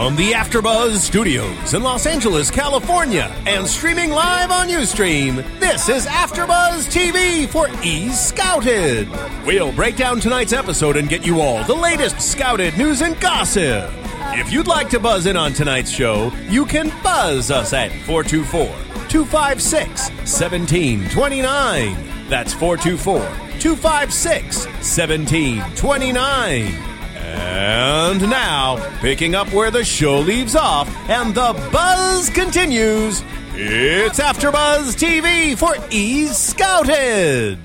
From the AfterBuzz Studios in Los Angeles, California, and streaming live on UStream, this is AfterBuzz TV for E Scouted. We'll break down tonight's episode and get you all the latest Scouted news and gossip. If you'd like to buzz in on tonight's show, you can buzz us at 424 256 1729. That's 424 256 1729. And now, picking up where the show leaves off and the buzz continues, it's AfterBuzz TV for E Scouted.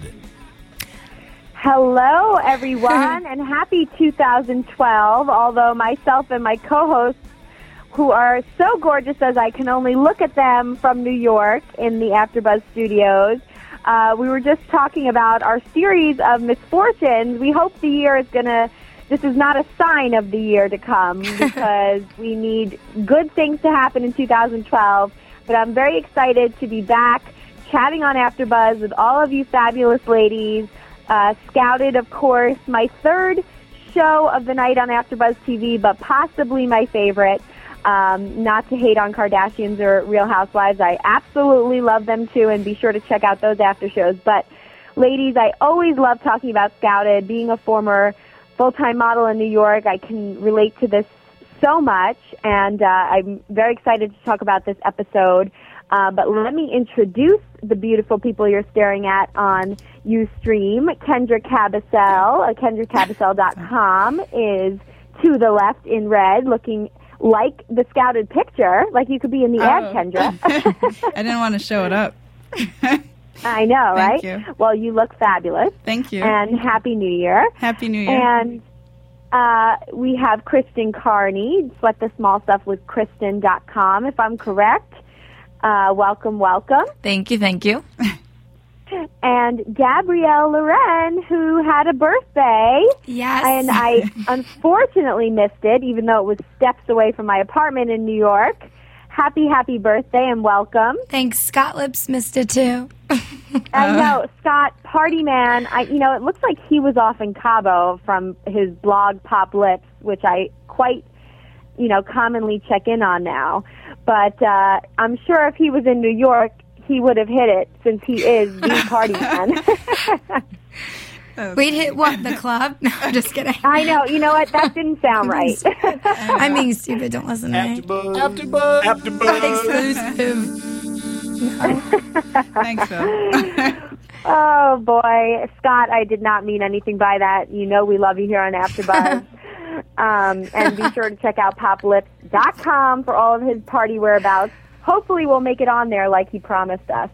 Hello, everyone, and happy 2012. Although myself and my co-hosts, who are so gorgeous as I can only look at them from New York in the AfterBuzz studios, uh, we were just talking about our series of misfortunes. We hope the year is going to this is not a sign of the year to come because we need good things to happen in 2012. But I'm very excited to be back chatting on AfterBuzz with all of you fabulous ladies. Uh, scouted, of course, my third show of the night on AfterBuzz TV, but possibly my favorite. Um, not to hate on Kardashians or Real Housewives, I absolutely love them too, and be sure to check out those after shows. But ladies, I always love talking about Scouted. Being a former full-time model in New York. I can relate to this so much, and uh, I'm very excited to talk about this episode. Uh, but let me introduce the beautiful people you're staring at on Ustream. Kendra Cabasel, uh, KendraCabasel.com is to the left in red, looking like the scouted picture, like you could be in the ad, Oh. Kendra. I didn't want to show it up. I know, Thank right? you. Well, you look fabulous. Thank you. And Happy New Year. Happy New Year. And uh, we have Kristen Carney, Sweat the Small Stuff with Kristen.com, if I'm correct. Uh, welcome, welcome. Thank you, thank you. And Gabrielle Loren, who had a birthday. Yes. And I unfortunately missed it, even though it was steps away from my apartment in New York. Happy, happy birthday and welcome. Thanks. Scott Lipps missed it too. I know Scott Party Man. I you know it looks like he was off in Cabo from his blog Pop Lipps, which I quite you know commonly check in on now. But uh, I'm sure if he was in New York, he would have hit it since he is the Party Man. We'd hit what? The club? No, I'm just kidding. I know. You know what? That didn't sound right. I'm being stupid. Don't listen to me. AfterBuzz. AfterBuzz. Exclusive. Thanks, Phil. oh boy, Scott, I did not mean anything by that. You know we love you here on AfterBuzz. um, and be sure to check out poplipps.com for all of his party whereabouts. Hopefully, we'll make it on there like he promised us.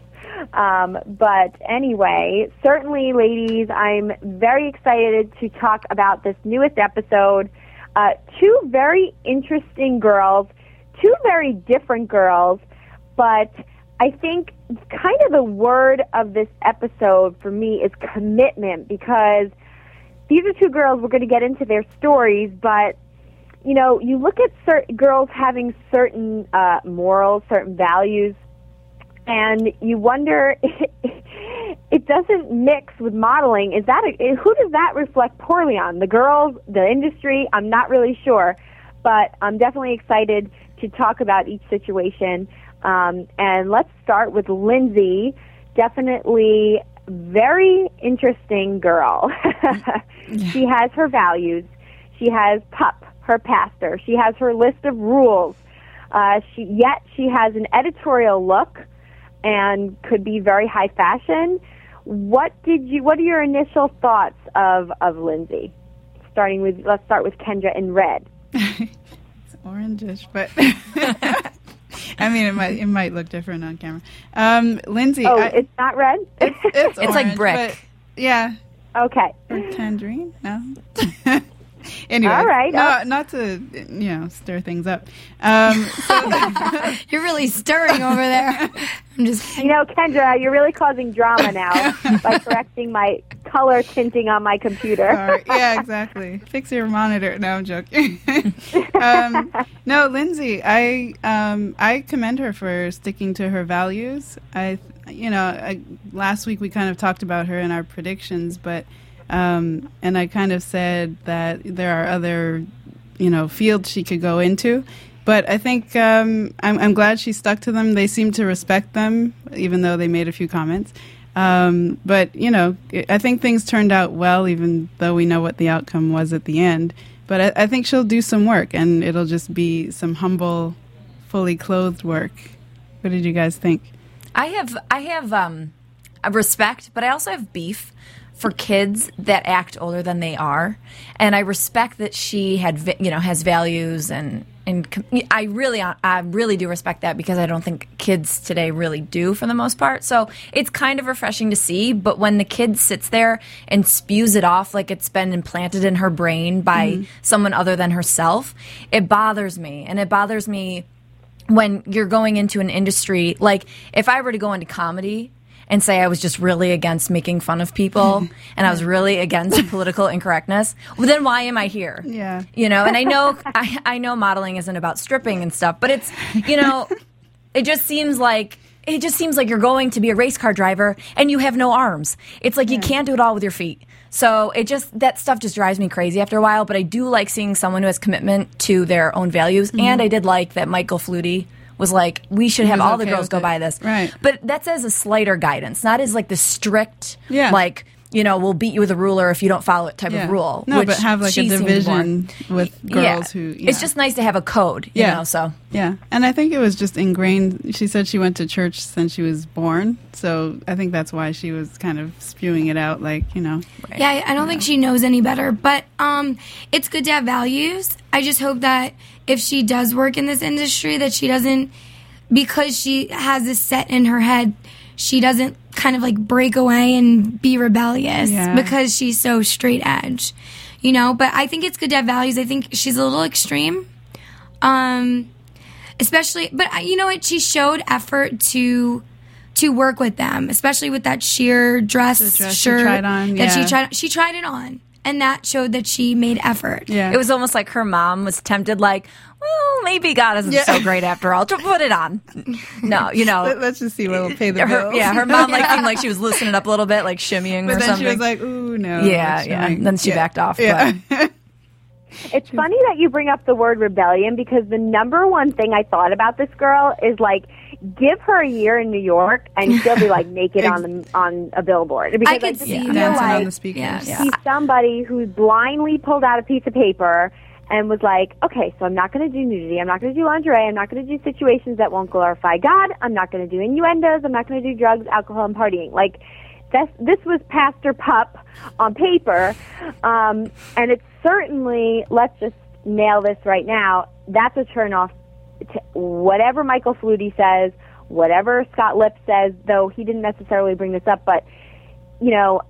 Um, but anyway, certainly, ladies, I'm very excited to talk about this newest episode. Uh, two very interesting girls, two very different girls, but I think kind of the word of this episode for me is commitment because these are two girls. We're going to get into their stories, but you know, you look at girls having certain uh, morals, certain values, and you wonder it doesn't mix with modeling. Is that a, who does that reflect poorly on? The girls, the industry? I'm not really sure, but I'm definitely excited to talk about each situation. Um, and let's start with Lindsay. Definitely very interesting girl. she has her values. She has Pup, her pastor. She has her list of rules. Uh, she yet she has an editorial look and could be very high fashion. What did you? What are your initial thoughts of of Lindsay? Starting with let's start with Kendra in red. it's orangish, but I mean, it might it might look different on camera. Um, Lindsay, Oh, I, it's not red. it's, It's like orange, brick. but- yeah, okay. or tangerine. No, anyway, All right. No, not to you know stir things up. Um, so You're really stirring over there. I'm just You know, Kendra, you're really causing drama now by correcting my color tinting on my computer. Yeah, exactly. Fix your monitor. No, I'm joking. um, no, Lindsay, I um, I commend her for sticking to her values. I, you know, I, last week we kind of talked about her and our predictions, but um, and I kind of said that there are other, you know, fields she could go into. But I think um, I'm, I'm glad she stuck to them. They seem to respect them, even though they made a few comments. Um, but you know, I think things turned out well, even though we know what the outcome was at the end. But I, I think she'll do some work, and it'll just be some humble, fully clothed work. What did you guys think? I have I have um, respect, but I also have beef for kids that act older than they are, and I respect that she had you know has values and and I really I really do respect that because I don't think kids today really do for the most part. So it's kind of refreshing to see, but when the kid sits there and spews it off like it's been implanted in her brain by mm-hmm. someone other than herself, it bothers me, and it bothers me when you're going into an industry like if I were to go into comedy and say I was just really against making fun of people and I was really against political incorrectness, well, then why am I here? Yeah. You know, and I know I, I know modeling isn't about stripping and stuff, but it's you know, it just seems like it just seems like you're going to be a race car driver and you have no arms. It's like you can't do it all with your feet. So it just that stuff just drives me crazy after a while. But I do like seeing someone who has commitment to their own values, mm-hmm. and I did like that Michael Flutie was like, we should have was all the girls go it. by this, Right. But that's as a slighter guidance, not as like the strict, Yeah. like you know, we'll beat you with a ruler if you don't follow it type Yeah. of rule. No, which but have like a division with girls who. Yeah. It's just nice to have a code, you Yeah. know. So Yeah, and I think it was just ingrained. She said she went to church since she was born, so I think that's why she was kind of spewing it out, like you know. Yeah, I- I don't think she knows any better, but um, it's good to have values. I just hope that if she does work in this industry, that she doesn't, because she has this set in her head, she doesn't kind of like break away and be rebellious Yeah. because she's so straight edge, you know. But I think it's good to have values. I think she's a little extreme, um, especially. But uh, you know what? She showed effort to. To work with them, especially with that sheer dress, dress she shirt tried on, that she tried. She tried it on, and that showed that she made effort. Yeah, it was almost like her mom was tempted, like, well, maybe God isn't Yeah. so great after all. Just put it on. No, you know. Let, us just see what will pay the her, bills. yeah, her mom like seemed like she was loosening up a little bit, like shimmying but or then something. she was like, "Ooh, no." Yeah, yeah. showing. Then she Yeah. backed off, Yeah, It's funny that you bring up the word rebellion because the number one thing I thought about this girl is like, give her a year in New York and she'll be like naked on the, on a billboard. Because I could just see feel that. like on the speakers. Yeah. Yeah. she's somebody who blindly pulled out a piece of paper and was like, okay, so I'm not going to do nudity. I'm not going to do lingerie. I'm not going to do situations that won't glorify God. I'm not going to do innuendos. I'm not going to do drugs, alcohol, and partying. Like, this, this was Pastor Pup on paper. Um, and it's certainly, let's just nail this right now, that's a turnoff to whatever Michael Flutie says, whatever Scott Lipp says, though he didn't necessarily bring this up, but you know,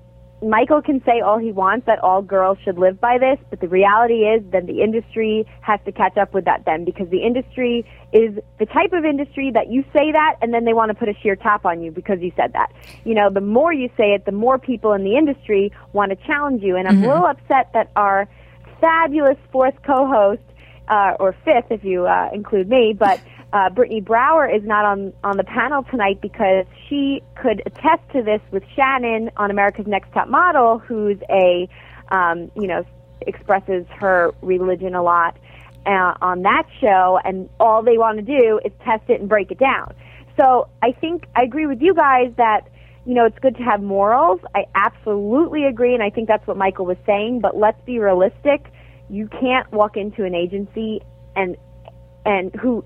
Michael can say all he wants that all girls should live by this, but the reality is that the industry has to catch up with that then because the industry is the type of industry that you say that and then they want to put a sheer top on you because you said that. You know, the more you say it, the more people in the industry want to challenge you. And I'm a little upset that our fabulous fourth co-host, uh, or fifth if you uh, include me, but uh, Brittany Brower is not on on the panel tonight because she could attest to this with Shannon on America's Next Top Model, who's a um, you know expresses her religion a lot uh, on that show, and all they want to do is test it and break it down. So I think I agree with you guys that you know it's good to have morals. I absolutely agree, and I think that's what Michael was saying. But let's be realistic. You can't walk into an agency and and who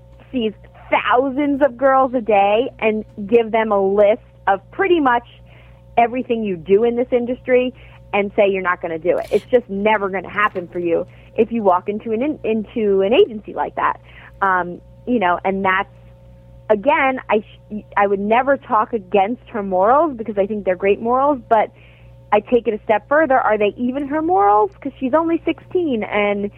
thousands of girls a day and give them a list of pretty much everything you do in this industry and say you're not going to do it. It's just never going to happen for you if you walk into an in, into an agency like that. Um, you know, and that's again, I sh- I would never talk against her morals because I think they're great morals, but I take it a step further. Are they even her morals? Because she's only 16, and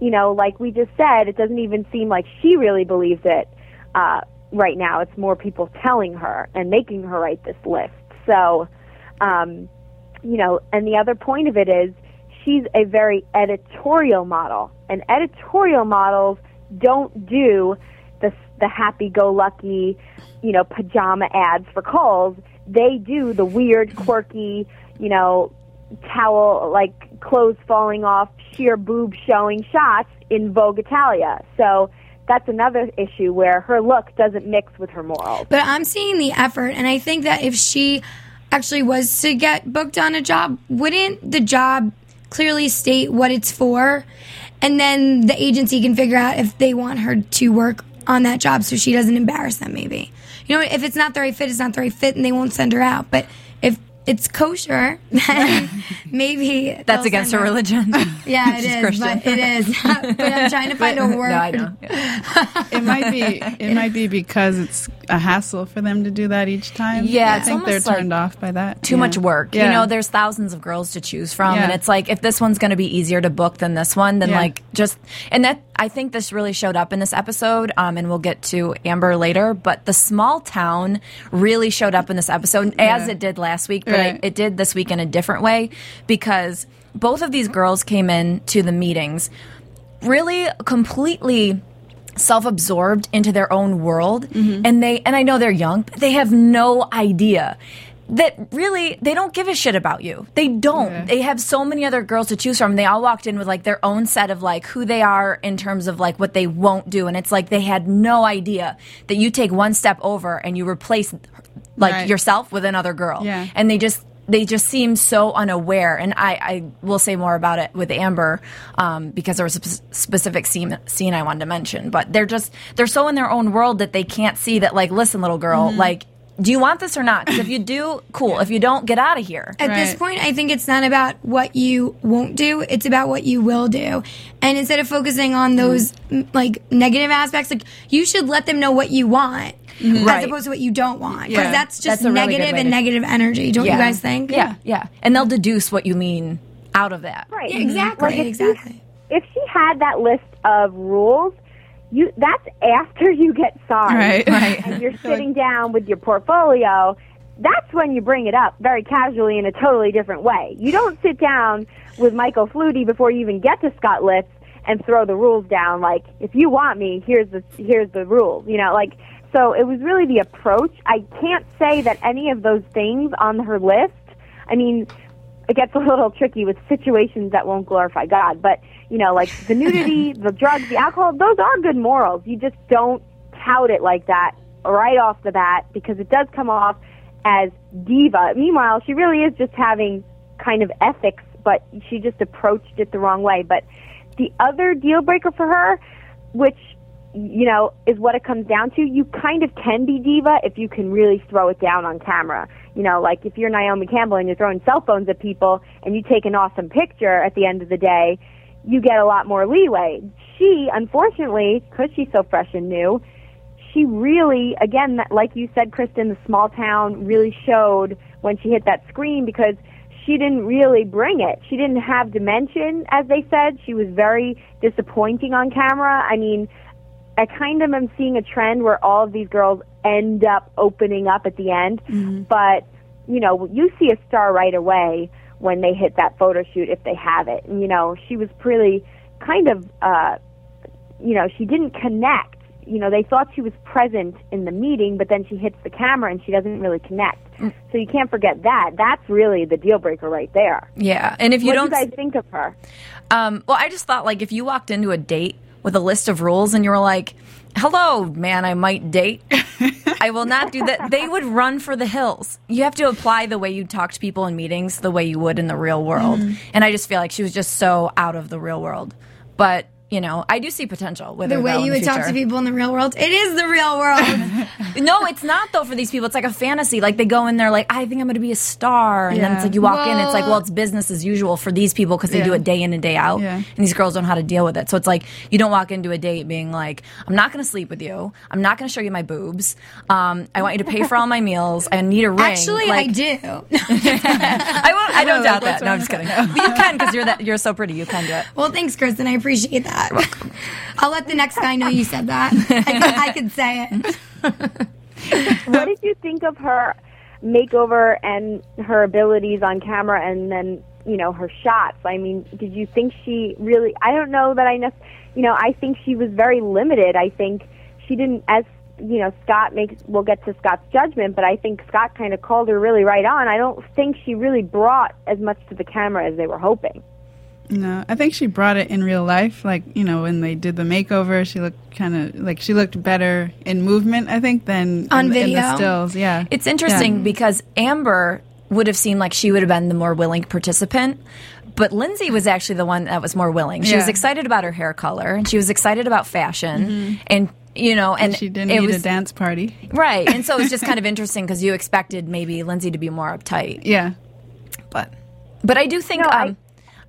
you know, like we just said, it doesn't even seem like she really believes it uh, right now. It's more people telling her and making her write this list. So, um, you know, and the other point of it is she's a very editorial model, and editorial models don't do the the happy-go-lucky, you know, pajama ads for Kohl's. They do the weird, quirky, you know, towel like clothes falling off, sheer boob showing shots in Vogue Italia. So that's another issue where her look doesn't mix with her morals. But I'm seeing the effort, and I think that if she actually was to get booked on a job, wouldn't the job clearly state what it's for? And then the agency can figure out if they want her to work on that job so she doesn't embarrass them, maybe. You know, if it's not the right fit, it's not the right fit, and they won't send her out. But if it's kosher, then maybe That's against her religion. Yeah, it She's is. Christian. But it is. but I'm trying to find a word. No, I know. It might be. It might be because it's a hassle for them to do that each time. Yeah, I it's think they're almost like turned off by that. too Yeah. much work. Yeah. You know, there's thousands of girls to choose from, Yeah. and it's like if this one's going to be easier to book than this one, then Yeah. like just and that I think this really showed up in this episode. Um, and we'll get to Amber later, but the small town really showed up in this episode as Yeah. it did last week, but Right. it, it did this week in a different way because both of these girls came in to the meetings really completely self-absorbed into their own world mm-hmm. and they and I know they're young but they have no idea that really they don't give a shit about you. They don't. Yeah. They have so many other girls to choose from. They all walked in with like their own set of like who they are in terms of like what they won't do and it's like they had no idea that you take one step over and you replace like Right. yourself with another girl. Yeah. And they just they just seem so unaware. And I, I will say more about it with Amber um, because there was a specific scene, scene I wanted to mention. But they're just they're so in their own world that they can't see that. Like, listen, little girl, like. Do you want this or not? Because if you do, cool. If you don't, get out of here. At this point, I think it's not about what you won't do; it's about what you will do. And instead of focusing on those m like negative aspects, like you should let them know what you want, Mm-hmm. as Right. opposed to what you don't want. Because Yeah. that's just That's a really good negative way and negative energy. Don't you guys think? Yeah, yeah. And they'll deduce what you mean out of that. Right. Yeah, exactly. Like if exactly. She, if she had that list of rules, you that's after you get signed. Right. Right. And you're sitting down with your portfolio. That's when you bring it up very casually in a totally different way. You don't sit down with Michael Flutie before you even get to Scott Lipps and throw the rules down like if you want me, here's the here's the rules. You know, like so it was really the approach. I can't say that any of those things on her list I mean, it gets a little tricky with situations that won't glorify God. But, you know, like the nudity, the drugs, the alcohol, those are good morals. You just don't tout it like that right off the bat because it does come off as diva. Meanwhile, she really is just having kind of ethics, but she just approached it the wrong way. But the other deal breaker for her, which you know, is what it comes down to. You kind of can be diva if you can really throw it down on camera. You know, like if you're Naomi Campbell and you're throwing cell phones at people and you take an awesome picture at the end of the day, you get a lot more leeway. She, unfortunately, because she's so fresh and new, she really, again, like you said, Kristen, the small town really showed when she hit that screen because she didn't really bring it. She didn't have dimension, as they said. She was very disappointing on camera. I mean, I kind of am seeing a trend where all of these girls end up opening up at the end, but you know, you see a star right away when they hit that photo shoot if they have it. And you know, she was pretty kind of uh you know, she didn't connect. You know, they thought she was present in the meeting, but then she hits the camera and she doesn't really connect. So you can't forget that. That's really the deal breaker right there. Yeah. And if you what don't do you guys think of her? Um, well, I just thought like if you walked into a date with a list of rules and you were like, "Hello, man, I might date. I will not do that." They would run for the hills. You have to apply the way you talk to people in meetings the way you would in the real world. Mm-hmm. And I just feel like she was just so out of the real world. But you know, I do see potential with The way you the would talk to people in the real world. It is the real world. No, it's not though for these people. It's like a fantasy. Like they go in there like, I think I'm going to be a star, and then it's like you walk in, it's like, Well- well, it's business as usual for these people because they Yeah. do it day in and day out, Yeah. and these girls don't know how to deal with it. So it's like you don't walk into a date being like, I'm not going to sleep with you. I'm not going to show you my boobs. Um, I want you to pay for all my meals. I need a ring. Actually, Like, I do. I won't. I don't doubt that. No, I'm just kidding. But you can because you're that. You're so pretty. You can do it. well, thanks, Kristen. I appreciate that. I'll let the next guy know you said that. I I could say it. what did you think of her makeover and her abilities on camera and then you know her shots i mean did you think she really i don't know that i nec- you know i think she was very limited i think she didn't as you know scott makes we'll get to scott's judgment but i think scott kind of called her really right on i don't think she really brought as much to the camera as they were hoping No, I think she brought it in real life. Like you know, when they did the makeover, she looked kind of like she looked better in movement. I think than On in, in video? the stills. Yeah, It's interesting Yeah. because Amber would have seemed like she would have been the more willing participant. But Lindsay was actually the one that was more willing. She was excited about her hair color and she was excited about fashion and you know and, And she didn't it need was a dance party. right and so it was just kind of interesting because you expected maybe Lindsay to be more uptight Yeah, but but I do think No, um I,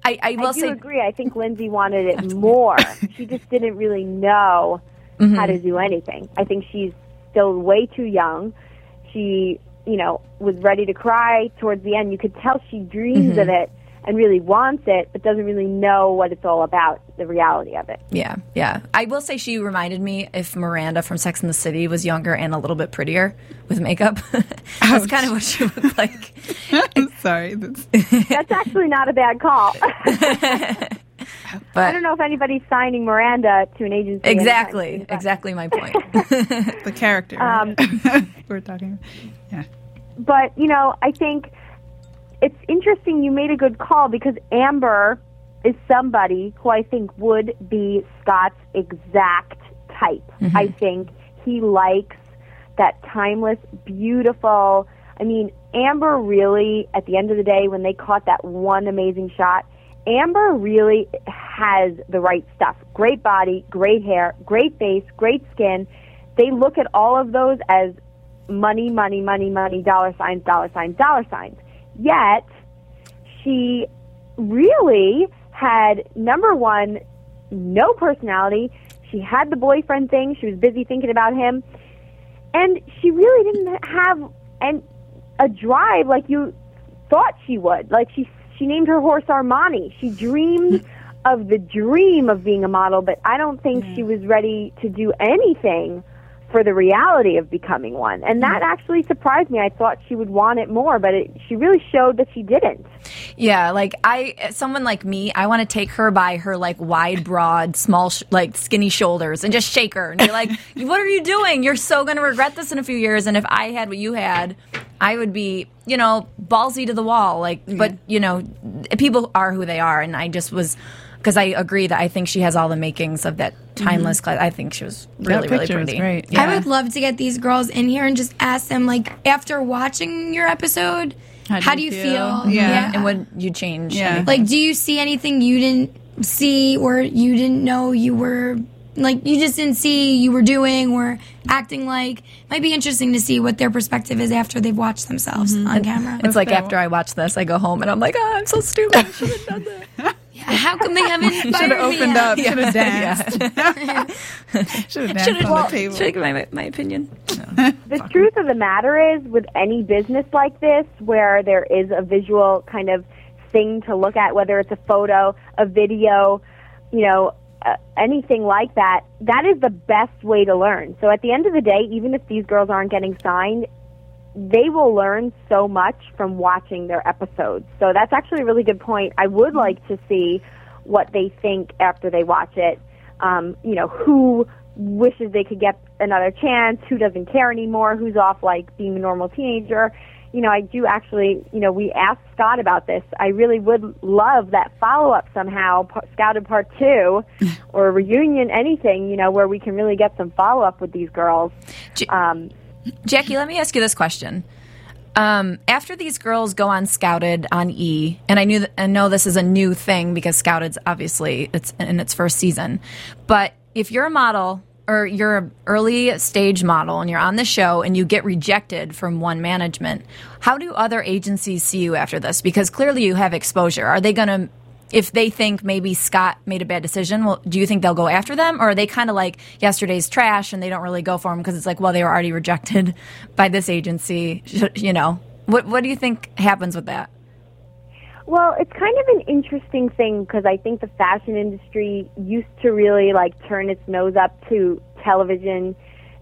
I, will I do say agree. I think Lindsay wanted it more. she just didn't really know Mm-hmm. how to do anything. I think she's still way too young. She, you know, was ready to cry towards the end. You could tell she dreams of Mm-hmm. it and really wants it, but doesn't really know what it's all about, the reality of it. Yeah, yeah. I will say she reminded me if Miranda from Sex and the City was younger and a little bit prettier with makeup. That's kind of what she looked like. I'm sorry. That's, That's actually not a bad call. But I don't know if anybody's signing Miranda to an agency. exactly, soon, exactly my point. the character Um, we're talking. Yeah, but you know, I think it's interesting. You made a good call because Amber is somebody who I think would be Scott's exact type. Mm-hmm. I think he likes that timeless, beautiful. I mean, Amber really, at the end of the day, when they caught that one amazing shot, Amber really has the right stuff. Great body, great hair, great face, great skin. They look at all of those as money, money, money, money, dollar signs, dollar signs, dollar signs. Yet, she really had number one, no personality. She had the boyfriend thing. She was busy thinking about him, and she really didn't have an a drive like you thought she would. Like she she named her horse Armani. She dreamed of the dream of being a model, but I don't think she was ready to do anything for the reality of becoming one. And that mm-hmm. actually surprised me. I thought she would want it more, but it, she really showed that she didn't. Yeah, like I, someone like me, I want to take her by her like wide, broad, small, sh- like skinny shoulders and just shake her and be like, "What are you doing? You're so going to regret this in a few years." And if I had what you had, I would be, you know, ballsy to the wall. Like, but mm-hmm. you know, people are who they are, and I just was. Because I agree that I think she has all the makings of that mm-hmm. timeless class. I think she was really, really pretty. great. Yeah. I would love to get these girls in here and just ask them, like, after watching your episode, how, do you feel? Yeah. And would you change? Yeah. anything? Like, do you see anything you didn't see or you didn't know you were like you just didn't see you were doing or acting like? Might be interesting to see what their perspective is after they've watched themselves mm-hmm. on camera. It's like after I watch this, I go home and I'm like, oh, I'm so stupid. I should have done that. How come they haven't should have opened yet? up. Should have danced. should have danced on the table. Should I give my, my opinion? The truth of the matter is, with any business like this, where there is a visual kind of thing to look at, whether it's a photo, a video, you know, uh, anything like that, that is the best way to learn. So at the end of the day, even if these girls aren't getting signed, they will learn so much from watching their episodes. So that's actually a really good point. I would like to see what they think after they watch it. Um, you know, who wishes they could get another chance, who doesn't care anymore, who's off like being a normal teenager. You know, I do actually, you know, we asked Scott about this. I really would love that follow up somehow, p- Scouted Part 2 or a reunion, anything, you know, where we can really get some follow up with these girls. Um, Jackie, let me ask you this question. Um, after these girls go on Scouted on E, and I knew that, I know this is a new thing because Scouted's obviously it's in its first season, but if you're a model or you're an early stage model and you're on the show and you get rejected from one management, how do other agencies see you after this? Because clearly you have exposure. Are they going to if they think maybe Scott made a bad decision, well, do you think they'll go after them, or are they kind of like yesterday's trash and they don't really go for them because it's like, well, they were already rejected by this agency, you know? What What do you think happens with that? Well, it's kind of an interesting thing because I think the fashion industry used to really like turn its nose up to television.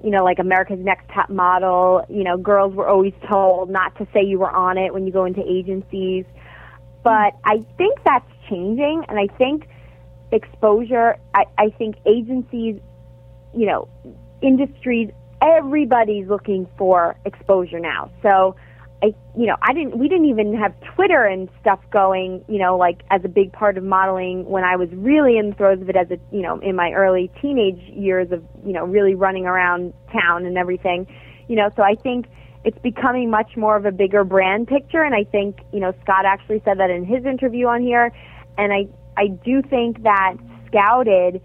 You know, like America's Next Top Model. You know, girls were always told not to say you were on it when you go into agencies. But I think that's changing, and I think exposure. I, I think agencies, you know, industries, everybody's looking for exposure now. So I, you know, I didn't, we didn't even have Twitter and stuff going, you know, like as a big part of modeling when I was really in the throes of it as a, you know, in my early teenage years of, you know, really running around town and everything, you know, so I think it's becoming much more of a bigger brand picture. And I think, you know, Scott actually said that in his interview on here. And I, I do think that Scouted,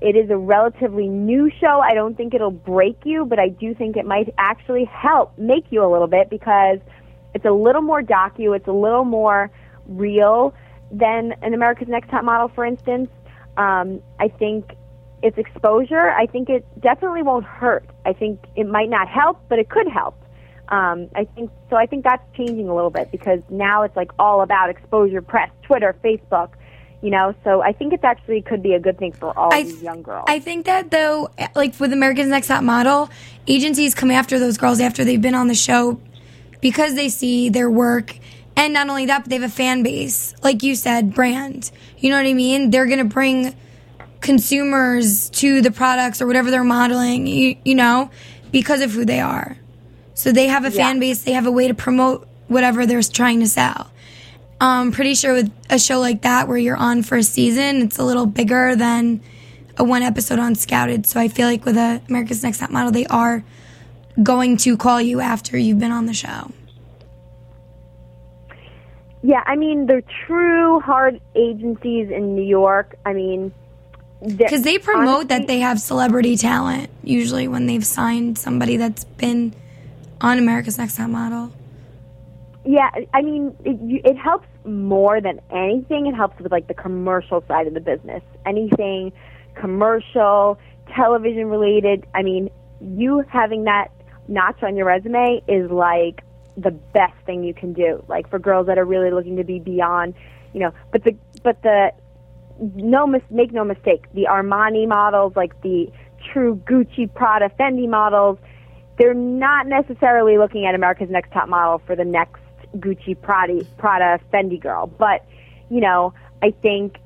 it is a relatively new show. I don't think it'll break you, but I do think it might actually help make you a little bit because it's a little more docu, it's a little more real than an America's Next Top Model, for instance. Um, I think it's exposure. I think it definitely won't hurt. I think it might not help, but it could help. Um, I think so. I think that's changing a little bit because now it's like all about exposure, press, Twitter, Facebook you know? So i think it actually could be a good thing for all I, these young girls. I think that though like with america's next top model agencies come after those girls after they've been on the show because they see their work. And not only that but they have a fan base like you said brand. You know what i mean? They're gonna bring consumers to the products or whatever they're modeling you, you know because of who they are so they have a yeah. fan base they have a way to promote whatever they're trying to sell I'm pretty sure with a show like that where you're on for a season, it's a little bigger than a one episode on Scouted. So I feel like with a America's Next Top Model, they are going to call you after you've been on the show. Yeah, I mean, the true hard agencies in New York, I mean, because they promote honestly, that they have celebrity talent usually when they've signed somebody that's been on America's Next Top Model. Yeah, I mean, it, it helps more than anything. It helps with like the commercial side of the business. Anything commercial, television related. I mean, you having that notch on your resume is like the best thing you can do. Like for girls that are really looking to be beyond, you know. But the but the no mis- make no mistake, the Armani models, like the true Gucci, Prada, Fendi models, they're not necessarily looking at America's Next Top Model for the next Gucci, Prada, Prada, Fendi girl. But you know, I think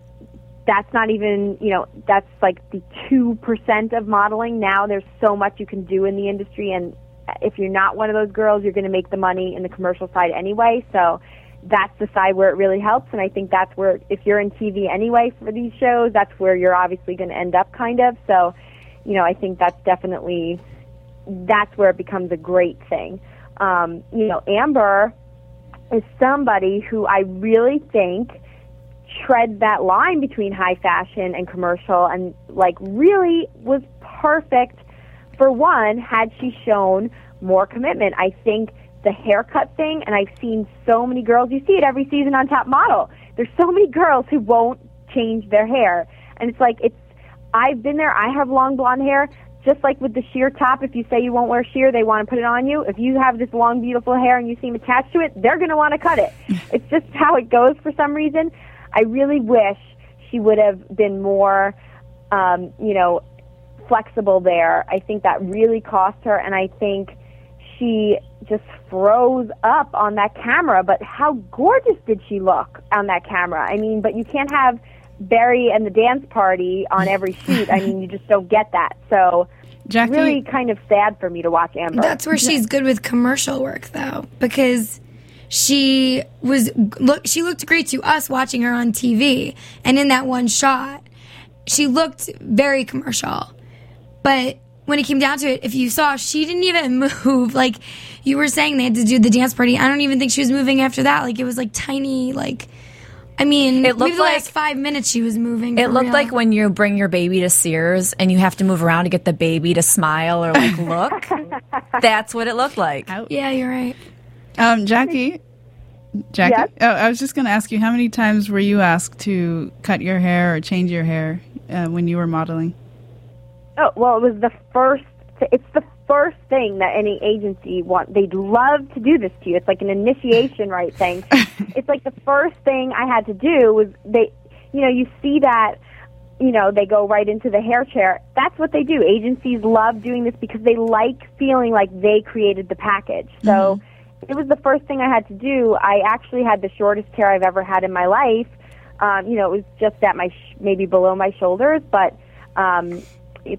that's not even you know that's like the two percent of modeling. Now there's so much you can do in the industry, and if you're not one of those girls, you're going to make the money in the commercial side anyway. So that's the side where it really helps, and I think that's where if you're in TV anyway for these shows, that's where you're obviously going to end up, kind of. So, you know, I think that's definitely that's where it becomes a great thing. Um, you know, Amber is somebody who I really think tread that line between high fashion and commercial and like really was perfect for one had she shown more commitment. I think the haircut thing and I've seen so many girls you see it every season on top model. There's so many girls who won't change their hair. And it's like it's I've been there. I have long blonde hair just like with the sheer top, if you say you won't wear sheer, they want to put it on you. If you have this long, beautiful hair and you seem attached to it, they're going to want to cut it. it's just how it goes for some reason. I really wish she would have been more, um, you know, flexible there. I think that really cost her, and I think she just froze up on that camera. But how gorgeous did she look on that camera? I mean, but you can't have Barry and the dance party on every shoot. I mean, you just don't get that. So Jackie, really kind of sad for me to watch Amber. That's where she's good with commercial work though, because she was look she looked great to us watching her on TV and in that one shot she looked very commercial. But when it came down to it, if you saw, she didn't even move. Like you were saying, they had to do the dance party. I don't even think she was moving after that. Like it was like tiny. Like I mean, It looked maybe the like- last five minutes she was moving. It looked real. like when you bring your baby to Sears and you have to move around to get the baby to smile or like look. That's what it looked like. Yeah, you're right. Um, Jackie. Jackie. Yes? Oh, I was just going to ask you, how many times were you asked to cut your hair or change your hair uh, when you were modeling? Oh well, it was the first. It's the first thing that any agency want. They'd love to do this to you. It's like an initiation right thing. it's like the first thing I had to do was they. You know, you see that. You know, they go right into the hair chair. That's what they do. Agencies love doing this because they like feeling like they created the package. So it was the first thing I had to do. I actually had the shortest hair I've ever had in my life. Um, you know, it was just at my sh- maybe below my shoulders, but um,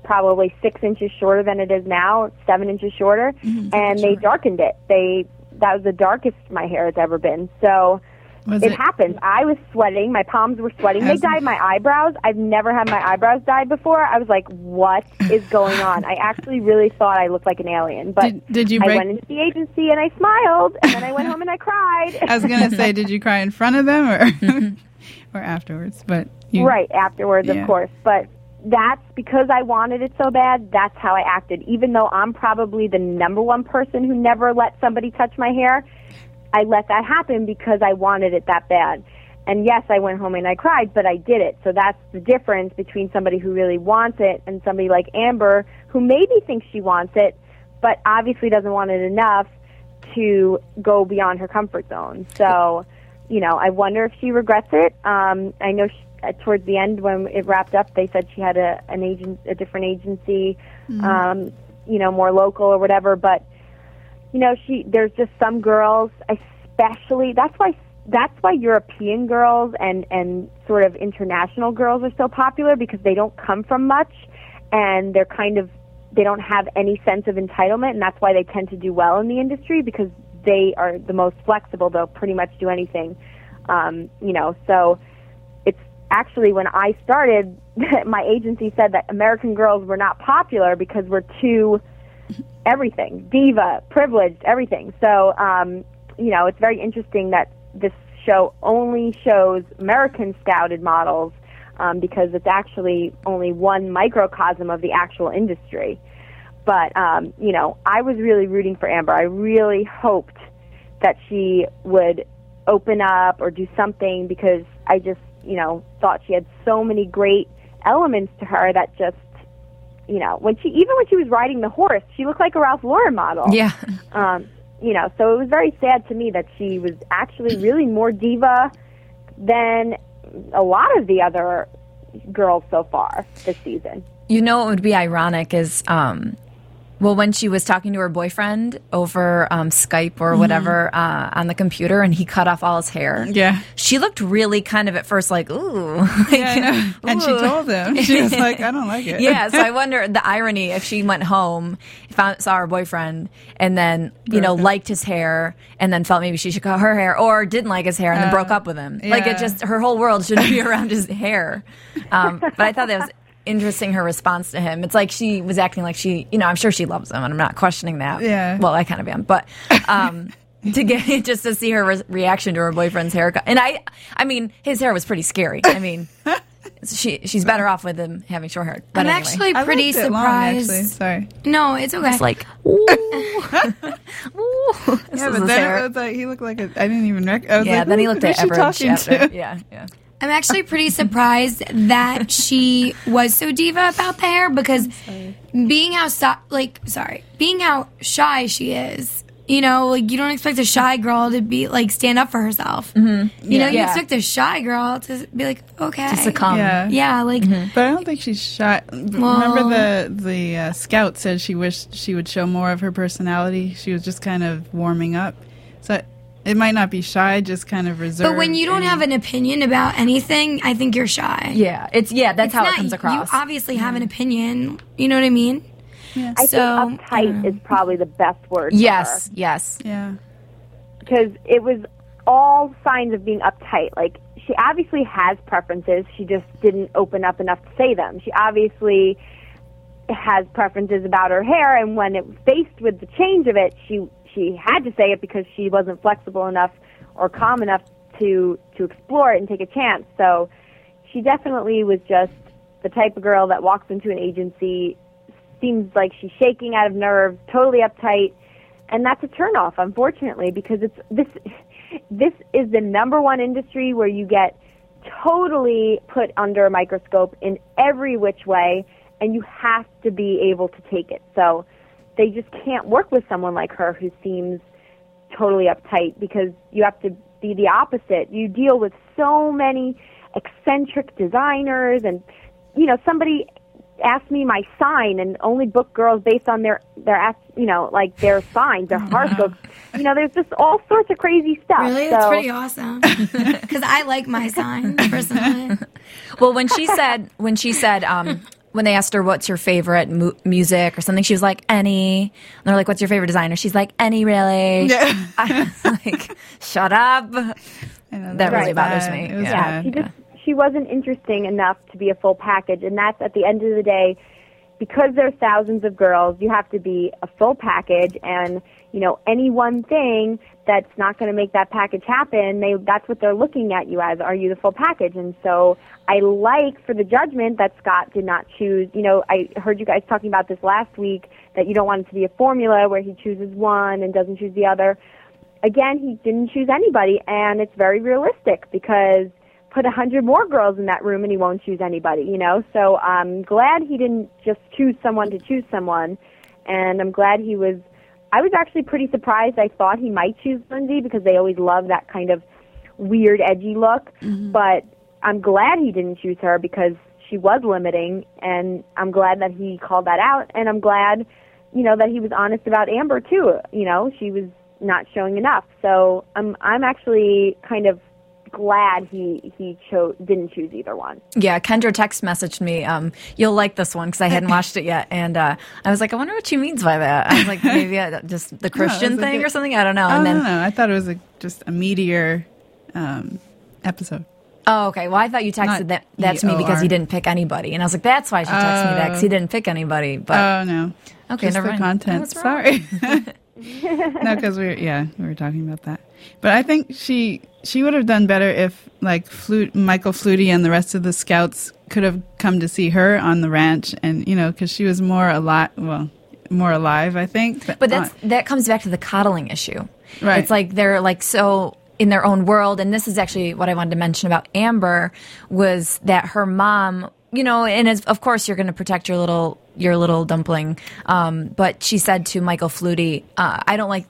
probably six inches shorter than it is now, seven inches shorter, mm-hmm. and they darkened it. They that was the darkest my hair has ever been. So it, it- happens. I was sweating. My palms were sweating. They dyed my eyebrows. I've never had my eyebrows dyed before. I was like, "What is going on?" I actually really thought I looked like an alien. But Did- did you I went into the agency and I smiled, and then I went home and I cried. I was going to say, did you cry in front of them or or afterwards? But you, right afterwards, Yeah. of course. But that's because I wanted it so bad. That's how I acted. Even though I'm probably the number one person who never let somebody touch my hair, I let that happen because I wanted it that bad. And yes, I went home and I cried, but I did it. So that's the difference between somebody who really wants it and somebody like Amber who maybe thinks she wants it, but obviously doesn't want it enough to go beyond her comfort zone. So, you know, I wonder if she regrets it. Um, I know she, towards the end when it wrapped up, they said she had a an agent, a different agency, um, you know, more local or whatever. But you know, she there's just some girls, especially that's why that's why European girls and and sort of international girls are so popular because they don't come from much and they're kind of they don't have any sense of entitlement and that's why they tend to do well in the industry because they are the most flexible they'll pretty much do anything um, you know so actually when I started my agency said that American girls were not popular because we're too everything diva privileged everything so um, you know it's very interesting that this show only shows American scouted models um, because it's actually only one microcosm of the actual industry. But um, you know, I was really rooting for Amber. I really hoped that she would open up or do something because I just, you know, thought she had so many great elements to her that just, you know, when she even when she was riding the horse, she looked like a Ralph Lauren model Yeah. um, you know, so it was very sad to me that she was actually really more diva than a lot of the other girls so far this season. You know what would be ironic is, um, well, when she was talking to her boyfriend over um, Skype or whatever uh, on the computer, and he cut off all his hair. Yeah. she looked really kind of at first like, ooh, like, Yeah, know. And she told him. She was like, I don't like it. yeah, so I wonder the irony if she went home, found saw her boyfriend, and then you know liked his hair, and then felt maybe she should cut her hair, or didn't like his hair and then Uh, broke up with him. Like it just her whole world should be around his hair. Um, but I thought that was interesting her response to him. It's like she was acting like she, you know, I'm sure she loves him, and I'm not questioning that. Yeah. Well, I kind of am, but. Um, to get just to see her re- reaction to her boyfriend's haircut, and I, I mean, his hair was pretty scary. I mean, she she's better off with him having short hair. But I'm anyway. actually I pretty liked it long, surprised. actually. Sorry. no, it's okay. It's like, ooh, ooh. Yeah, is but his then hair. it was like he looked like a. I didn't even rec- I was yeah, like, then he looked who's at she Everett talking after. to? Yeah, yeah. I'm actually pretty surprised that she was so diva about the hair because being how so- like sorry, being how shy she is. You know, like you don't expect a shy girl to be like stand up for herself. Mm-hmm. You know, you Yeah. expect a shy girl to be like, okay, To succumb. Yeah. yeah, like But I don't think she's shy. Remember the the uh, scout said she wished she would show more of her personality. She was just kind of warming up. So it might not be shy, just kind of reserved. But when you don't and- have an opinion about anything, I think you're shy. Yeah, it's yeah. That's It's how not- it comes across. You obviously have an opinion. You know what I mean? I So, think uptight is probably the best word. yes, her. yes. yeah, because it was all signs of being uptight. Like she obviously has preferences. She just didn't open up enough to say them. She obviously has preferences about her hair, and when it faced with the change of it, she she had to say it because she wasn't flexible enough or calm enough to to explore it and take a chance. So she definitely was just the type of girl that walks into an agency, seems like she's shaking out of nerves, totally uptight, and that's a turnoff, unfortunately, because it's this this is the number one industry where you get totally put under a microscope in every which way, and you have to be able to take it. So they just can't work with someone like her who seems totally uptight because you have to be the opposite. You deal with so many eccentric designers and you know somebody asked me my sign and only book girls based on their their ast- you know like their signs their horoscopes you know there's just all sorts of crazy stuff Really? so That's pretty awesome. Because I like my sign personally. Well, when she said when she said um, when they asked her what's your favorite mu- music or something, she was like any. And they're like, "What's your favorite designer?" She's like, "Any, really." Yeah. I was like, "Shut up." I know, That really was bothers bad. me. Yeah. yeah, bad. she just she wasn't interesting enough to be a full package, and that's at the end of the day, because there's thousands of girls, you have to be a full package, and you know any one thing that's not going to make that package happen, they that's what they're looking at you as. Are you the full package? And so I like for the judgment that Scott did not choose. You know, I heard you guys talking about this last week that you don't want it to be a formula where he chooses one and doesn't choose the other again, he didn't choose anybody, and it's very realistic because put a hundred more girls in that room and he won't choose anybody, you know. So I'm glad he didn't just choose someone to choose someone, and I'm glad he was. I was actually pretty surprised. I thought he might choose Lindsay because they always love that kind of weird, edgy look, mm-hmm. but I'm glad he didn't choose her because she was limiting, and I'm glad that he called that out, and I'm glad, you know, that he was honest about Amber too. You know, she was not showing enough. So I'm I'm actually kind of glad he he chose didn't choose either one. Yeah, Kendra text messaged me. Um, you'll like this one because I hadn't watched it yet, and uh, I was like, I wonder what she means by that. I was like, maybe uh, just the Christian a thing good- or something. I don't know. Oh, And no, then, no, I thought it was a, just a meteor um, episode. oh, okay. Well, I thought you texted Not that that to me because he didn't pick anybody, and I was like, that's why she texted me that because he didn't pick anybody. But Oh no. Okay, just never mind. Content. Sorry. no, because we were yeah we were talking about that. But I think she she would have done better if like Flute, Michael Flutie and the rest of the scouts could have come to see her on the ranch, and you know because she was more alive. Well, more alive, I think. But that's uh, that comes back to the coddling issue. Right. It's like they're like so in their own world, and this is actually what I wanted to mention about Amber was that her mom, you know, and as, of course you're going to protect your little your little dumpling, um, but she said to Michael Flutie, uh, "I don't like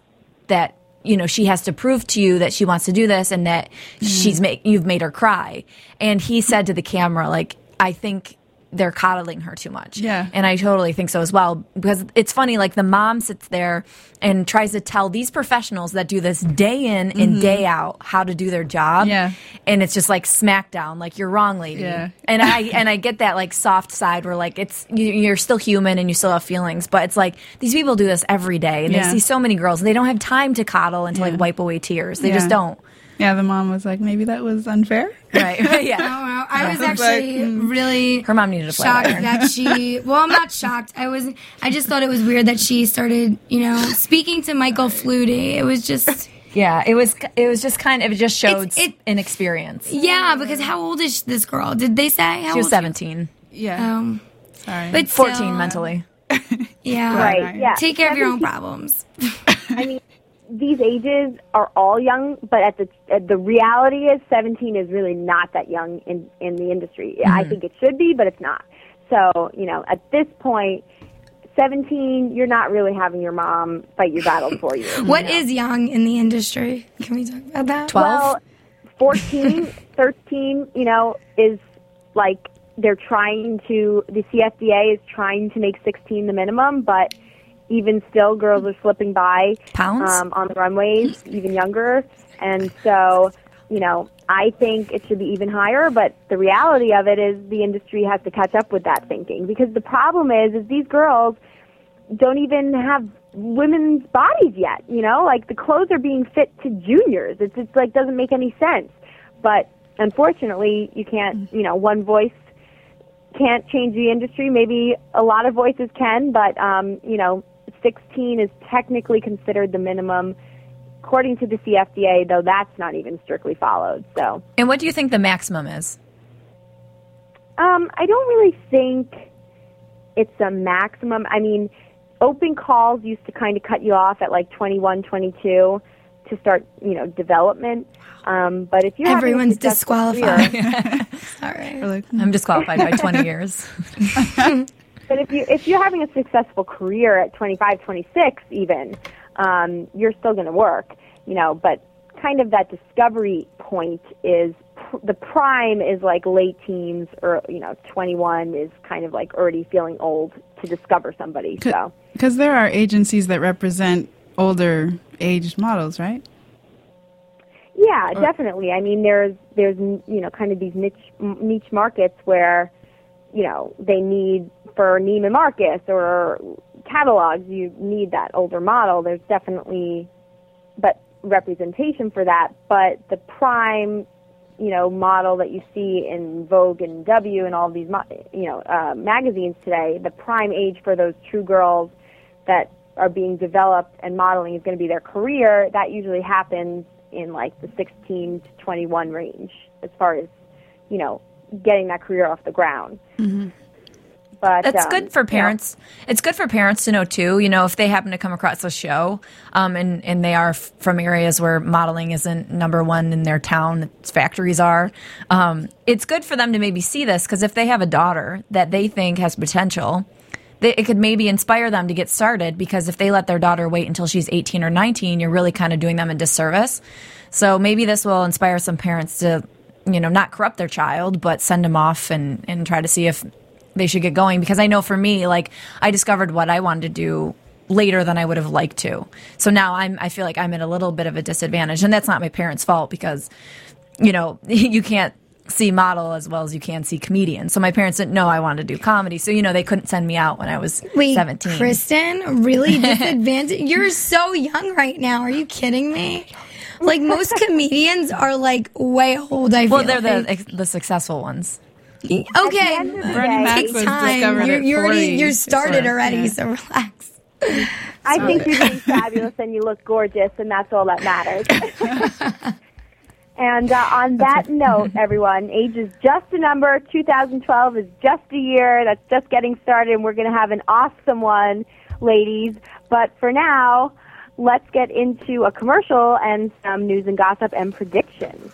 that." You know, she has to prove to you that she wants to do this and that she's make you've made her cry. And he said to the camera, like, I think they're coddling her too much. Yeah. And I totally think so as well. Because it's funny, like the mom sits there and tries to tell these professionals that do this day in and day out how to do their job. Mm-hmm. Yeah. And it's just like smackdown, like you're wrong, lady. Yeah. And I and I get that like soft side where like it's you, you're still human and you still have feelings, but it's like these people do this every day and Yeah. they see so many girls and they don't have time to coddle and to Yeah. like wipe away tears. They Yeah. just don't. Yeah. The mom was like, maybe that was unfair. Right. yeah. Oh, I was actually like, mm. really Her mom needed a flat shocked iron. that she. Well, I'm not shocked. I was. I just thought it was weird that she started, you know, speaking to Michael Flutie. It was just. Yeah. It was it was just kind of it just showed It's- it- inexperience. Yeah, because how old is this girl? Did they say? How She was old 17. Yeah. Um, Sorry. but 14 still, mentally. Yeah. Right? Right. Yeah. Take care of your own problems. I mean, these ages are all young, but at the at the reality is, 17 is really not that young in in the industry. I mm-hmm. think it should be, but it's not. So you know, at this point. 17, you're not really having your mom fight your battles for you. What is young in the industry? Can we talk about that? 12? Well, 14, 13, you know, is like they're trying to, the CFDA is trying to make 16 the minimum, but even still, girls are slipping by Pounds? um, on the runways, even younger. And so, you know, I think it should be even higher, but the reality of it is the industry has to catch up with that thinking because the problem is, is these girls don't even have women's bodies yet. You know, like the clothes are being fit to juniors. It's it's like doesn't make any sense. But unfortunately, you can't. You know, one voice can't change the industry. Maybe a lot of voices can, but um, you know, 16 is technically considered the minimum according to the CFDA, though that's not even strictly followed. So, And what do you think the maximum is? um, I don't really think it's a maximum. I mean, open calls used to kind of cut you off at like 21, 22 to start, you know, development. Um, but if you're Everyone's disqualified. career- Sorry. I'm disqualified by 20 years. But if you if you're having a successful career at 25, 26 even, um, you're still going to work, you know. But kind of that discovery point is pr- the prime is like late teens or you know 21 is kind of like already feeling old to discover somebody. So Because there are agencies that represent older aged models, right? yeah, definitely. I mean, there's there's you know kind of these niche niche markets where you know they need for Neiman Marcus or catalogs you need that older model. There's definitely but representation for that. But the prime you know model that you see in Vogue and W and all these you know uh, magazines today, the prime age for those true girls that are being developed and modeling is going to be their career. That usually happens in like the 16 to 21 range as far as you know getting that career off the ground. But That's um, good for parents. It's good for parents to know too. You know, if they happen to come across a show, um, and and they are f- from areas where modeling isn't number one in their town, its factories are. Um, it's good for them to maybe see this because if they have a daughter that they think has potential, they, it could maybe inspire them to get started. Because if they let their daughter wait until she's eighteen or nineteen, you're really kind of doing them a disservice. So maybe this will inspire some parents to, you know, not corrupt their child, but send them off and and try to see if they should get going because I know for me, like I discovered what I wanted to do later than I would have liked to. So now I'm I feel like I'm at a little bit of a disadvantage and that's not my parents' fault because you know, you can't see model as well as you can see comedian. So my parents didn't know I wanted to do comedy. So you know, they couldn't send me out when I was Wait, 17. Kristen, really disadvantaged? You're so young right now. Are you kidding me? Like most comedians are like way old. I feel well, they're the the successful ones. End okay. of the Bernie day- Mac was time. discovered You're, you're already you're started so, already, yeah. so relax. I think you're doing fabulous and you look gorgeous, and that's all that matters. and uh, on that note, everyone, age is just a number. 2012 is just a year. That's just getting started, and we're going to have an awesome one, ladies. But for now, let's get into a commercial and some news and gossip and predictions.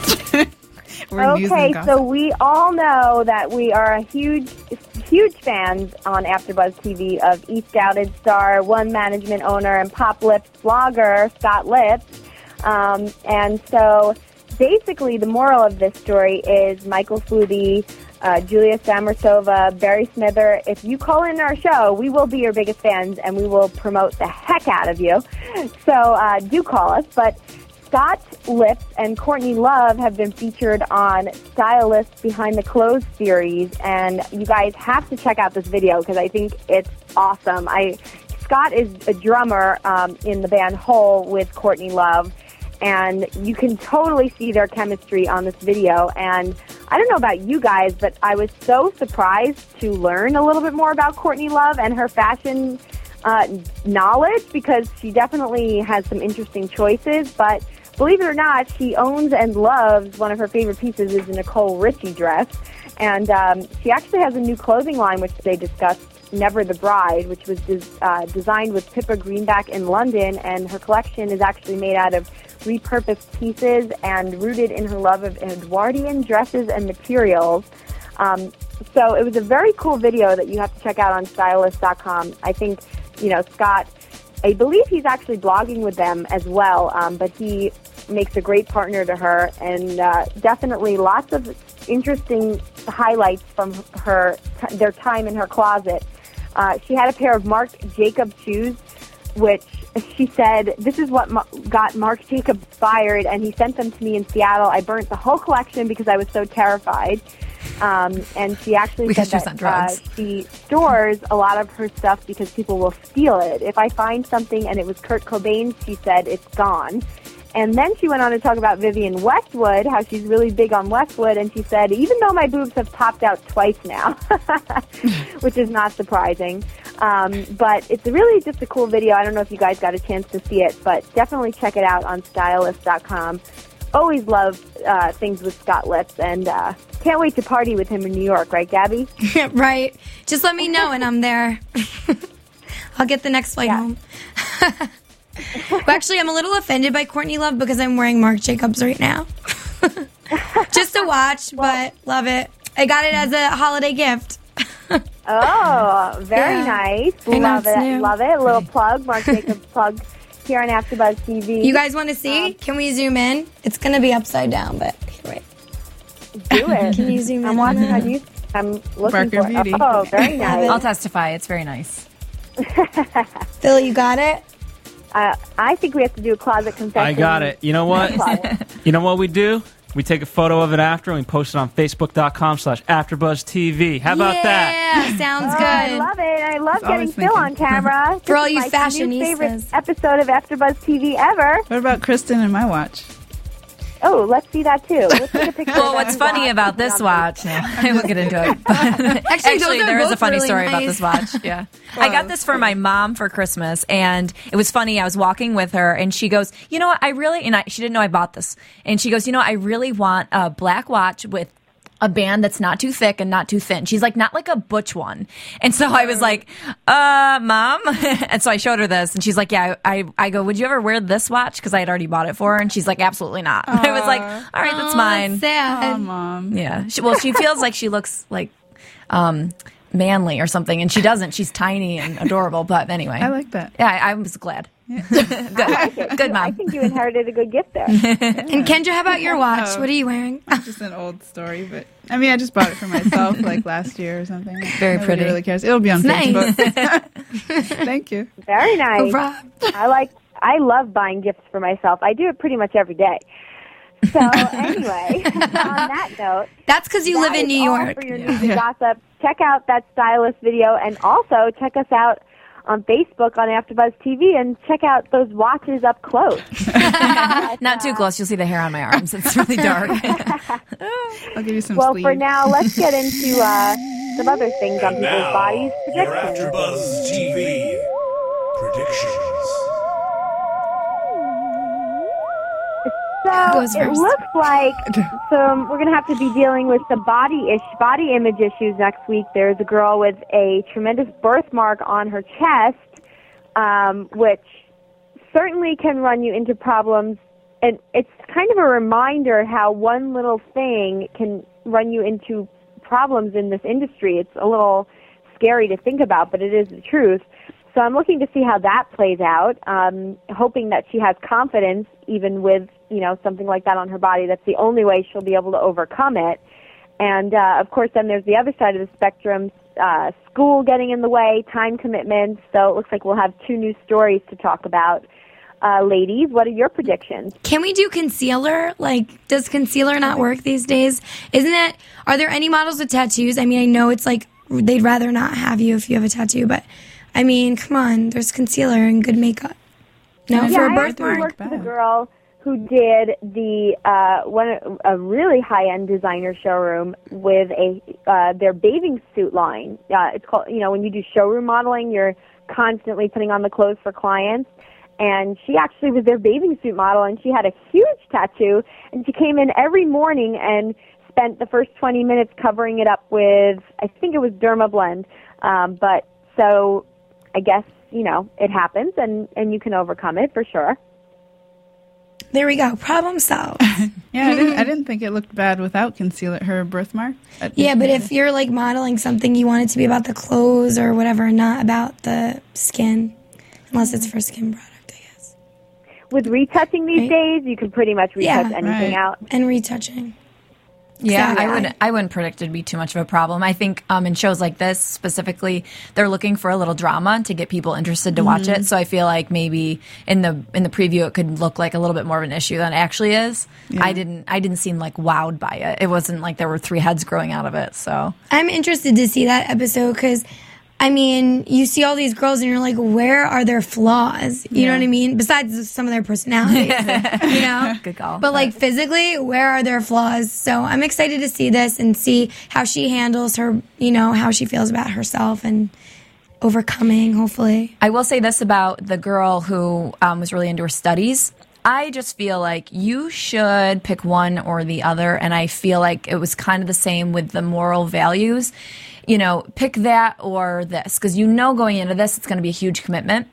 News Okay, and so we all know that we are a huge, huge fans on AfterBuzz TV of E Scouted star, one management owner, and Pop Lipps blogger Scott Lipps. Um, and so, basically, the moral of this story is Michael Flutie, uh, Julia Samersova, Barry Smither. If you call in our show, we will be your biggest fans, and we will promote the heck out of you. So uh, do call us, but. Scott Lipps and Courtney Love have been featured on Stylist Behind the Clothes series, and you guys have to check out this video because I think it's awesome. I Scott is a drummer um, in the band Hole with Courtney Love, and you can totally see their chemistry on this video. And I don't know about you guys, but I was so surprised to learn a little bit more about Courtney Love and her fashion uh, knowledge because she definitely has some interesting choices. But believe it or not, she owns and loves one of her favorite pieces is a Nicole Richie dress, and um, she actually has a new clothing line which they discussed. Never the Bride, which was des- uh, designed with Pippa Greenback in London, and her collection is actually made out of repurposed pieces and rooted in her love of Edwardian dresses and materials. Um, so it was a very cool video that you have to check out on stylist.com. I think, you know, Scott, I believe he's actually blogging with them as well, um, but he makes a great partner to her and uh, definitely lots of interesting highlights from her their time in her closet. Uh, she had a pair of Marc Jacob shoes, which she said, this is what ma- got Marc Jacob fired, and he sent them to me in Seattle. I burnt the whole collection because I was so terrified. Um, and she actually Because said that uh, she stores a lot of her stuff because people will steal it. If I find something and it was Kurt Cobain's, she said it's gone. And then she went on to talk about Vivienne Westwood, how she's really big on Westwood, and she said, even though my boobs have popped out twice now, which is not surprising. Um, but it's really just a cool video. I don't know if you guys got a chance to see it, but definitely check it out on stylist.com. Always love uh, things with Scott Lipps, and uh, can't wait to party with him in New York, right, Gabby? right. Just let me know and I'm there. I'll get the next flight Yeah. home. well, actually, I'm a little offended by Courtney Love because I'm wearing Marc Jacobs right now. Just to watch, but love it. I got it as a holiday gift. Oh, very Yeah. nice. Love it. new. Love it. A little plug, Marc Jacobs plug here on AfterBuzz TV. You guys want to see? Can we zoom in? It's going to be upside down, but wait. do it. Can you zoom in? I'm watching that? on you. I'm looking Barker for Beauty. Oh, very nice. I'll testify. It's very nice. Phil, you got it? Uh, I think we have to do a closet confession. I got it. You know what? You know what we do? We take a photo of it after and we post it on Facebook.com slash AfterBuzzTV. How about that? Yeah, sounds Oh, I love it. I love That's all I getting was Phil on camera. For all you is my favorite fashionistas. episode of AfterBuzz TV ever. What about Kristen and my watch? Oh, let's see that too. Let's take a picture. Well, what's funny watch. about this watch? No, I won't get into it. Actually, those are there is a funny really story about this watch. Yeah, I got this for my mom for Christmas, and it was funny. I was walking with her, and she goes, "You know what? I really," and I, she didn't know I bought this, and she goes, "You know, I really want a black watch with." A band that's not too thick and not too thin. She's like, not like a butch one. And so I was like, uh, mom. and so I showed her this and she's like, yeah, I, I go, would you ever wear this watch? Cause I had already bought it for her. And she's like, absolutely not. I was like, all right, that's mine. Sad. Oh, mom. Yeah. She, well, she feels like she looks like um, manly or something, and she doesn't. She's tiny and adorable. But anyway, I like that. yeah, I, I was glad. good, good I think you inherited a good gift there. And Kendra, how about your watch? Oh. What are you wearing? Just an old story, but I mean, I just bought it for myself like last year or something. Very Nobody pretty. really cares. It'll be on Nice. Facebook. Thank you. Very nice. Rob. I like. I love buying gifts for myself. I do it pretty much every day. So anyway, on that note, That's because you live in New York. For your news and gossip, check out that stylist video, and also check us out on Facebook on AfterBuzz TV, and check out those watches up close. Not too close. You'll see the hair on my arms. It's really dark. I'll give you some well, sleeves. for now, let's get into uh, some other things on people's bodies. your Predictions. AfterBuzz TV predictions. So it looks like some we're going to have to be dealing with some body ish body image issues next week. There's a girl with a tremendous birthmark on her chest, um, which certainly can run you into problems. And it's kind of a reminder how one little thing can run you into problems in this industry. It's a little scary to think about, but it is the truth. So I'm looking to see how that plays out, um, hoping that she has confidence even with, you know, something like that on her body. That's the only way she'll be able to overcome it. And, uh, of course, then there's the other side of the spectrum, uh, school getting in the way, time commitments. So it looks like we'll have two new stories to talk about. Uh, ladies, what are your predictions? Can we do concealer? Like, does concealer not work these days? Isn't it? Are there any models with tattoos? I mean, I know it's like they'd rather not have you if you have a tattoo, but I mean, come on, there's concealer and good makeup. No, for a I actually birthmark. worked with a girl who did the uh, one a really high end designer showroom with a uh, their bathing suit line. Uh, it's called you know when you do showroom modeling, you're constantly putting on the clothes for clients. And she actually was their bathing suit model, and she had a huge tattoo. And she came in every morning and spent the first 20 minutes covering it up with, I think it was Dermablend. Um, but so I guess you know it happens, and and you can overcome it for sure. There we go. Problem solved. Yeah, I didn't, I didn't think it looked bad without concealer. Her birthmark. Yeah, but if you're like modeling something, you want it to be about the clothes or whatever, not about the skin, unless it's for skin product, I guess. With retouching these Right. days, you can pretty much Yeah, retouch anything right. out. And retouching. Yeah, I wouldn't. I wouldn't predict it'd be too much of a problem. I think um, in shows like this specifically, they're looking for a little drama to get people interested to watch Mm-hmm. it. So I feel like maybe in the in the preview it could look like a little bit more of an issue than it actually is. I didn't. I didn't seem like wowed by it. It wasn't like there were three heads growing out of it. So I'm interested to see that episode because, I mean, you see all these girls and you're like, where are their flaws? You know what I mean? Besides some of their personalities, you know? Good call. But like physically, where are their flaws? So I'm excited to see this and see how she handles her, you know, how she feels about herself and overcoming, hopefully. I will say this about the girl who um, was really into her studies. I just feel like you should pick one or the other, and I feel like it was kind of the same with the moral values. You know, pick that or this because you know going into this it's going to be a huge commitment.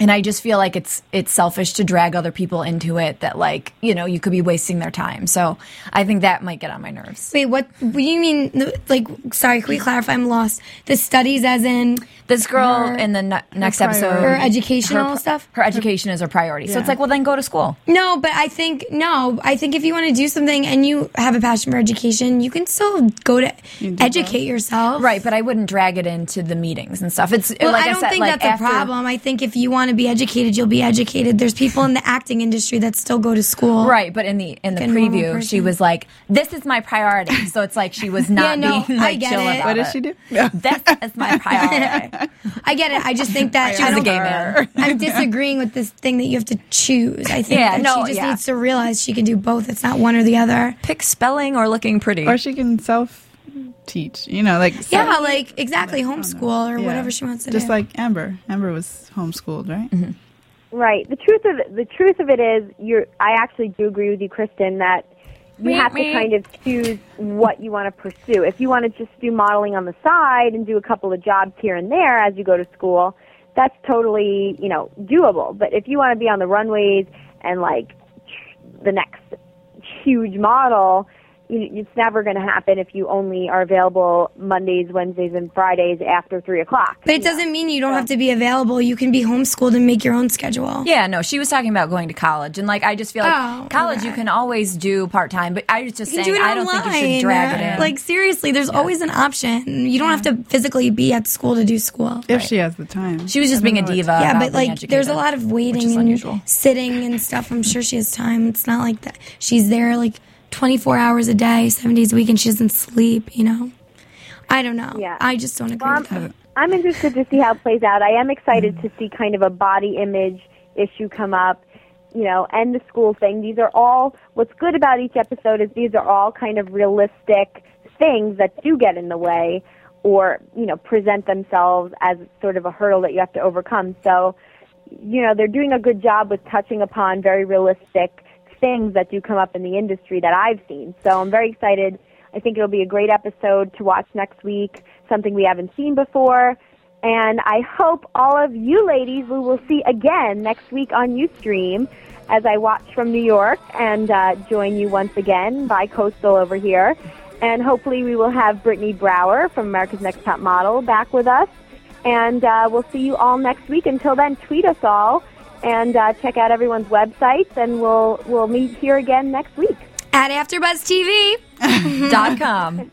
And I just feel like it's it's selfish to drag other people into it that like you know you could be wasting their time. So I think that might get on my nerves. Wait, what, what do you mean? Like, sorry, can we clarify? I'm lost. The studies, as in This girl Her- in the ne- next priority. episode, her educational her, stuff? her education is her priority. So it's like, well, then go to school. No, but I think no. I think if you want to do something and you have a passion for education, you can still go to do educate yourself. Right, but I wouldn't drag it into the meetings and stuff. It's Well, like I don't said, think like that's after- a problem. I think if you want to be educated, you'll be educated. There's people in the acting industry that still go to school. Right, but in the in the Like preview, she was like, "This is my priority." So it's like she was not Yeah, no, being I get chill it. about what does she do? This is my priority. I get it. I just think that She I a gay man. I'm disagreeing with this thing that you have to choose. I think Yeah, that no, she just yeah. needs to realize she can do both. It's not one or the other. Pick spelling or looking pretty. Or she can self teach. You know, like Yeah, like exactly homeschool or yeah. whatever she wants to Just do. Just like Amber. Amber was homeschooled, right? Mm-hmm. Right. The truth of it, the truth of it is, you're. I actually do agree with you, Kristen, that you have to kind of choose what you want to pursue. If you want to just do modeling on the side and do a couple of jobs here and there as you go to school, that's totally you know doable. But if you want to be on the runways and like the next huge model, you, it's never going to happen if you only are available Mondays, Wednesdays, and Fridays after three o'clock. but it doesn't mean you don't have to be available. You can be homeschooled and make your own schedule. yeah, no, she was talking about going to college, and like I just feel like Oh, college okay. you can always do part time, but I was just saying do I don't online. think you should drag it in. Like seriously, there's always an option. You don't have to physically be at school to do school. If she has the time. she was just being a diva. yeah, but being like there's a lot of waiting and unusual. sitting and stuff. I'm sure she has time. It's not like that. She's there like 24 hours a day, seven days a week, and she doesn't sleep. You know. I don't know. Yeah. I just don't agree Well, with that. I'm interested to see how it plays out. I am excited mm. to see kind of a body image issue come up, you know, and the school thing. These are all, what's good about each episode is these are all kind of realistic things that do get in the way or, you know, present themselves as sort of a hurdle that you have to overcome. So, you know, they're doing a good job with touching upon very realistic things that do come up in the industry that I've seen. So I'm very excited. I think it'll be a great episode to watch next week, something we haven't seen before. And I hope all of you ladies we will see again next week on Ustream as I watch from New York and uh, join you once again by Coastal over here. And hopefully we will have Brittany Brower from America's Next Top Model back with us. And uh, we'll see you all next week. Until then, tweet us all and uh, check out everyone's websites, and we'll we'll meet here again next week. At AfterBuzz TV. dot com.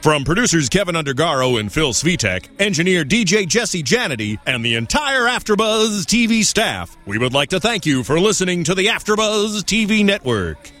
From producers Kevin Undergaro and Phil Svitek, engineer DJ Jesse Janity, and the entire AfterBuzz TV staff, we would like to thank you for listening to the AfterBuzz TV network.